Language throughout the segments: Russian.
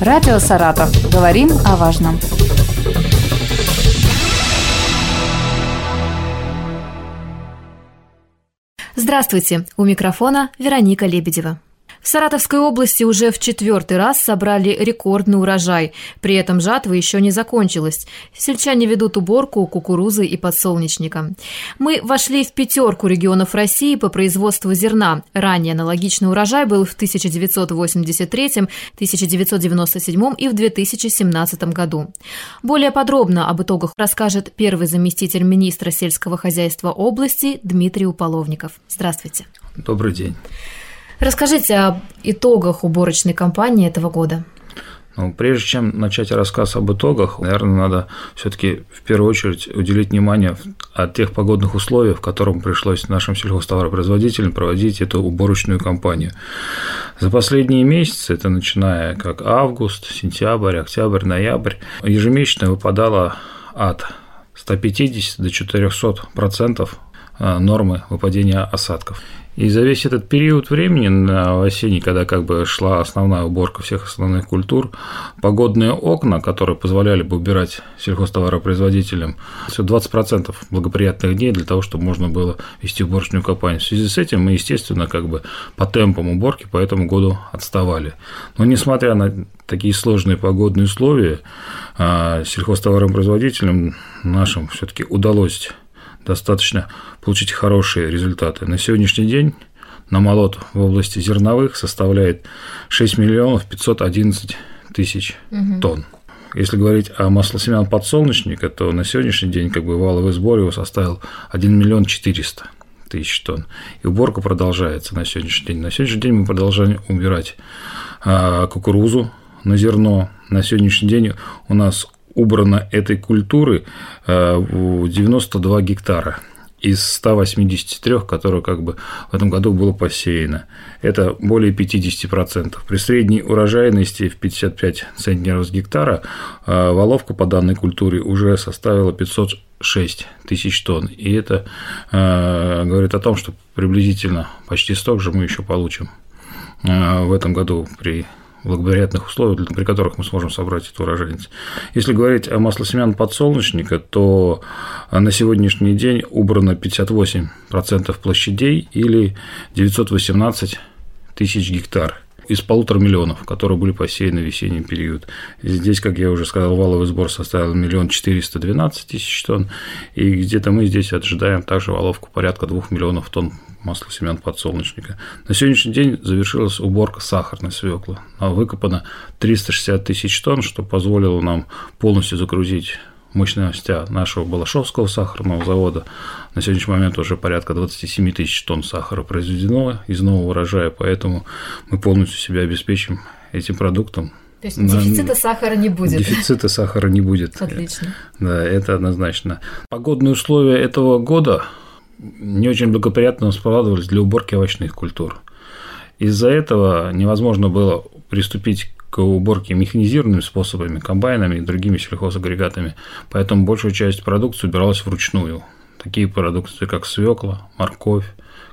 Радио «Саратов». Говорим о важном. Здравствуйте! У микрофона Вероника Лебедева. В Саратовской области уже в четвертый раз собрали рекордный урожай. При этом жатва еще не закончилась. Сельчане ведут уборку кукурузы и подсолнечника. Мы вошли в пятерку регионов России по производству зерна. Ранее аналогичный урожай был в 1983, 1997 и в 2017 году. Более подробно об итогах расскажет первый заместитель министра сельского хозяйства области Дмитрий Уполовников. Здравствуйте. Добрый день. Расскажите об итогах уборочной кампании этого года. Ну, прежде чем начать рассказ об итогах, наверное, надо все-таки в первую очередь уделить внимание от тех погодных условий, в которых пришлось нашим сельхозтоваропроизводителям проводить эту уборочную кампанию. За последние месяцы, это начиная как август, сентябрь, октябрь, ноябрь, ежемесячно выпадало от 150 до 400 процентов э, нормы выпадения осадков. И за весь этот период времени на осенний, когда как бы шла основная уборка всех основных культур, погодные окна, которые позволяли бы убирать сельхозтоваропроизводителям, все 20% благоприятных дней для того, чтобы можно было вести уборочную кампанию. В связи с этим мы, естественно, как бы по темпам уборки по этому году отставали. Но несмотря на такие сложные погодные условия, а, сельхозтоваропроизводителям нашим все-таки удалось достаточно получить хорошие результаты. На сегодняшний день намолот в области зерновых составляет 6 миллионов 511 тысяч угу. тонн. Если говорить о маслосемян подсолнечника, то на сегодняшний день как бы валовый сбор его составил 1 миллион 400 тысяч тонн. И уборка продолжается на сегодняшний день. На сегодняшний день мы продолжаем убирать а, кукурузу на зерно. На сегодняшний день у нас убрано этой культуры 92 э, гектара из 183, которые как бы в этом году было посеяно. Это более 50%. При средней урожайности в 55 центнеров с гектара э, воловка по данной культуре уже составила 506 тысяч тонн. И это э, говорит о том, что приблизительно почти столько же мы еще получим в этом году при благоприятных условий, при которых мы сможем собрать эту урожайность. Если говорить о маслосемян подсолнечника, то на сегодняшний день убрано 58% площадей или 918 тысяч гектар из полутора миллионов, которые были посеяны в весенний период. Здесь, как я уже сказал, валовый сбор составил миллион четыреста двенадцать тысяч тонн, и где-то мы здесь ожидаем также валовку порядка двух миллионов тонн масла семян подсолнечника. На сегодняшний день завершилась уборка сахарной свеклы. Выкопано 360 тысяч тонн, что позволило нам полностью загрузить мощности нашего Балашовского сахарного завода. На сегодняшний момент уже порядка 27 тысяч тонн сахара произведено из нового урожая, поэтому мы полностью себя обеспечим этим продуктом. То есть дефицита сахара не будет. Дефицита сахара не будет. Отлично. Да, это однозначно. Погодные условия этого года не очень благоприятно складывались для уборки овощных культур. Из-за этого невозможно было приступить к уборке механизированными способами, комбайнами и другими сельхозагрегатами, поэтому большую часть продукции убиралась вручную. Такие продукты, как свекла, морковь,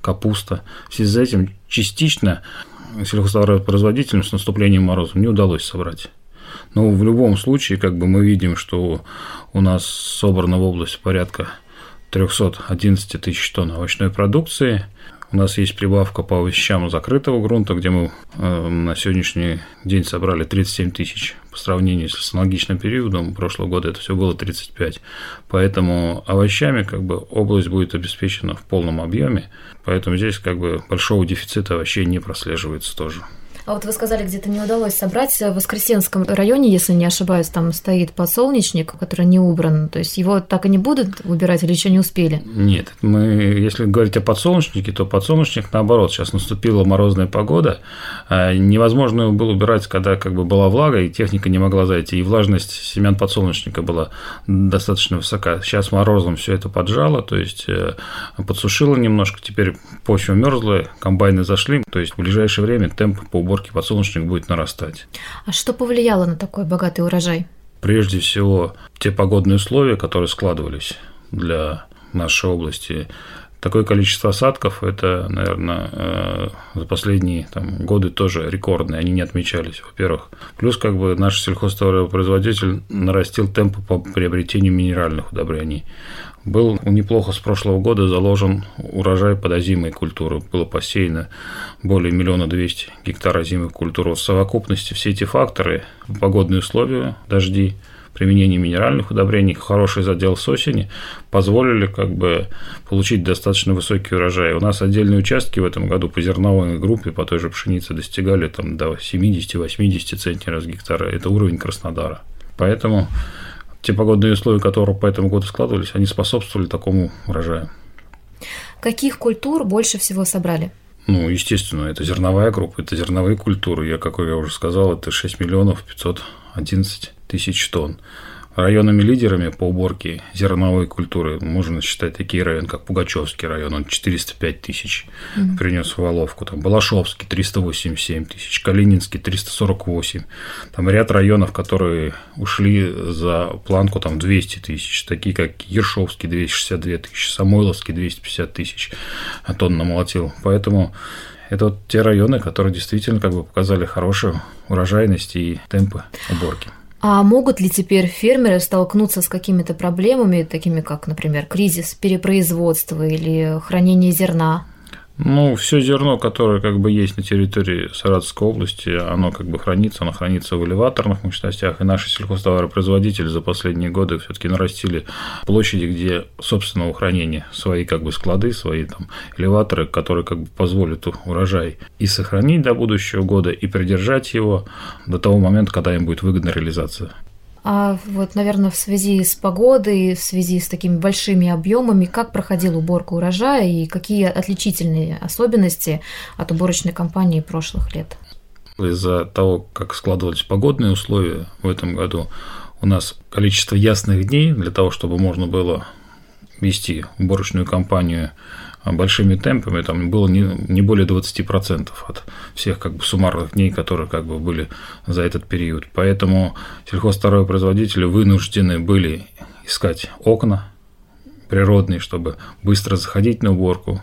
капуста. В связи с этим частично сельхозтоваропроизводителям с наступлением морозов не удалось собрать. Но в любом случае, как бы мы видим, что у нас собрано в области порядка 311 тысяч тонн овощной продукции. У нас есть прибавка по овощам закрытого грунта, где мы э, на сегодняшний день собрали 37 тысяч по сравнению с аналогичным периодом прошлого года это все было 35. Поэтому овощами как бы область будет обеспечена в полном объеме, поэтому здесь как бы большого дефицита овощей не прослеживается тоже. А вот вы сказали, где-то не удалось собрать. В Воскресенском районе, если не ошибаюсь, там стоит подсолнечник, который не убран. То есть его так и не будут убирать или еще не успели? Нет, мы, если говорить о подсолнечнике, то подсолнечник наоборот. Сейчас наступила морозная погода. А невозможно его было убирать, когда как бы была влага, и техника не могла зайти. И влажность семян подсолнечника была достаточно высока. Сейчас морозом все это поджало, то есть э, подсушило немножко. Теперь почва мерзлая, комбайны зашли. То есть в ближайшее время темп по уборке уборки подсолнечник будет нарастать. А что повлияло на такой богатый урожай? Прежде всего, те погодные условия, которые складывались для нашей области, такое количество осадков, это, наверное, э, за последние там, годы тоже рекордные, они не отмечались, во-первых. Плюс как бы наш сельхозтоваропроизводитель нарастил темпы по приобретению минеральных удобрений. Был неплохо с прошлого года заложен урожай под озимой культуры. Было посеяно более миллиона двести гектар озимых культур. В совокупности все эти факторы, погодные условия, дожди, применение минеральных удобрений, хороший задел с осени позволили как бы получить достаточно высокий урожай. У нас отдельные участки в этом году по зерновой группе, по той же пшенице достигали там до 70-80 центнеров с гектара. Это уровень Краснодара. Поэтому те погодные условия, которые по этому году складывались, они способствовали такому урожаю. Каких культур больше всего собрали? Ну, естественно, это зерновая группа, это зерновые культуры. Я, как я уже сказал, это 6 миллионов 511 тысяч тонн. Районами лидерами по уборке зерновой культуры можно считать такие районы, как Пугачевский район, он 405 тысяч mm-hmm. принес в Воловку, там Балашовский 387 тысяч, Калининский 348, там ряд районов, которые ушли за планку там 200 тысяч, такие как Ершовский 262 тысячи, Самойловский 250 тысяч тонн намолотил, поэтому это вот те районы, которые действительно как бы показали хорошую урожайность и темпы уборки. А могут ли теперь фермеры столкнуться с какими-то проблемами, такими как, например, кризис перепроизводства или хранение зерна? Ну, все зерно, которое как бы есть на территории Саратовской области, оно как бы хранится, оно хранится в элеваторных мощностях, и наши сельхозтоваропроизводители за последние годы все-таки нарастили площади, где собственного хранения, свои как бы склады, свои там элеваторы, которые как бы позволят урожай и сохранить до будущего года, и придержать его до того момента, когда им будет выгодна реализация. А вот, наверное, в связи с погодой, в связи с такими большими объемами, как проходила уборка урожая и какие отличительные особенности от уборочной кампании прошлых лет? Из-за того, как складывались погодные условия в этом году, у нас количество ясных дней для того, чтобы можно было вести уборочную кампанию большими темпами, там было не, не более 20% от всех как бы суммарных дней, которые как бы были за этот период. Поэтому сельхозтоваропроизводители вынуждены были искать окна природные, чтобы быстро заходить на уборку,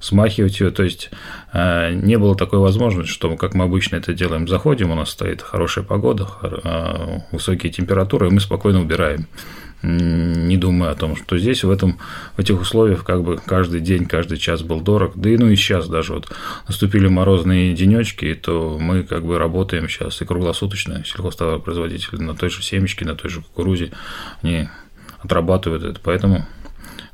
смахивать ее. То есть э, не было такой возможности, что как мы обычно это делаем, заходим, у нас стоит хорошая погода, э, высокие температуры, и мы спокойно убираем не думая о том, что здесь в, этом, в этих условиях как бы каждый день, каждый час был дорог. Да и ну и сейчас даже вот наступили морозные денечки, то мы как бы работаем сейчас и круглосуточно, сельхозтоваропроизводители на той же семечке, на той же кукурузе, они отрабатывают это. Поэтому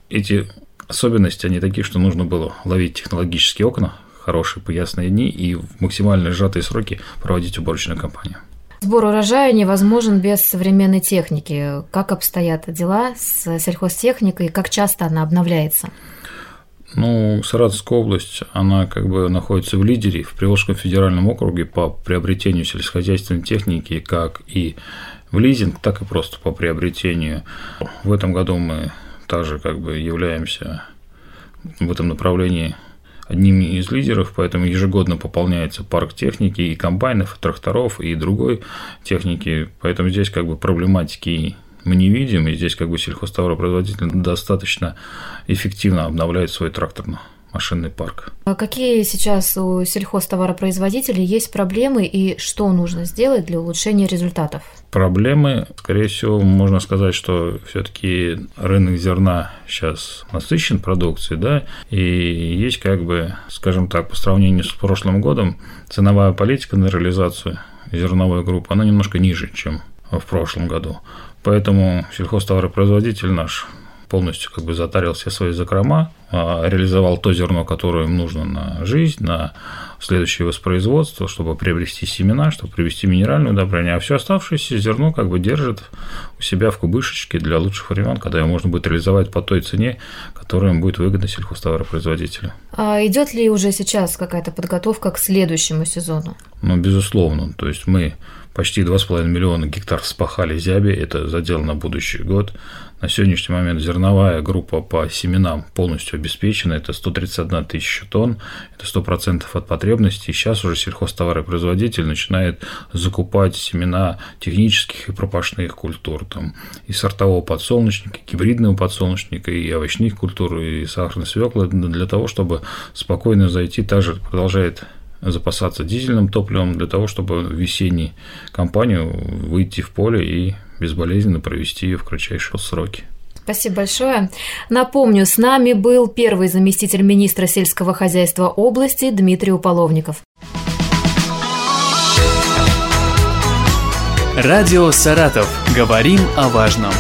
эти особенности, они такие, что нужно было ловить технологические окна, хорошие по ясные дни и в максимально сжатые сроки проводить уборочную кампанию. Сбор урожая невозможен без современной техники. Как обстоят дела с сельхозтехникой, как часто она обновляется? Ну, Саратовская область, она как бы находится в лидере в Приволжском федеральном округе по приобретению сельскохозяйственной техники, как и в лизинг, так и просто по приобретению. В этом году мы также как бы являемся в этом направлении одним из лидеров, поэтому ежегодно пополняется парк техники и комбайнов, и тракторов, и другой техники, поэтому здесь как бы проблематики мы не видим, и здесь как бы сельхозтоваропроизводитель достаточно эффективно обновляет свой тракторный машинный парк. А какие сейчас у сельхозтоваропроизводителей есть проблемы и что нужно сделать для улучшения результатов? Проблемы, скорее всего, можно сказать, что все-таки рынок зерна сейчас насыщен продукцией, да, и есть как бы, скажем так, по сравнению с прошлым годом, ценовая политика на реализацию зерновой группы, она немножко ниже, чем в прошлом году. Поэтому сельхозтоваропроизводитель наш полностью как бы затарил все свои закрома, а, реализовал то зерно, которое им нужно на жизнь, на следующее воспроизводство, чтобы приобрести семена, чтобы привести минеральное удобрение, а все оставшееся зерно как бы держит у себя в кубышечке для лучших времен, когда его можно будет реализовать по той цене, которая им будет выгодна сельхозтоваропроизводителю. А идет ли уже сейчас какая-то подготовка к следующему сезону? Ну, безусловно. То есть мы почти 2,5 миллиона гектар спахали зяби, это задел на будущий год. На сегодняшний момент зерновая группа по семенам полностью обеспечено, это 131 тысяча тонн, это 100% от потребностей. Сейчас уже сельхозтоваропроизводитель начинает закупать семена технических и пропашных культур, там, и сортового подсолнечника, и гибридного подсолнечника, и овощных культур, и сахарной свеклы, для того, чтобы спокойно зайти, также продолжает запасаться дизельным топливом для того, чтобы в весенней кампанию выйти в поле и безболезненно провести ее в кратчайшие сроки. Спасибо большое. Напомню, с нами был первый заместитель министра сельского хозяйства области Дмитрий Уполовников. Радио «Саратов». Говорим о важном.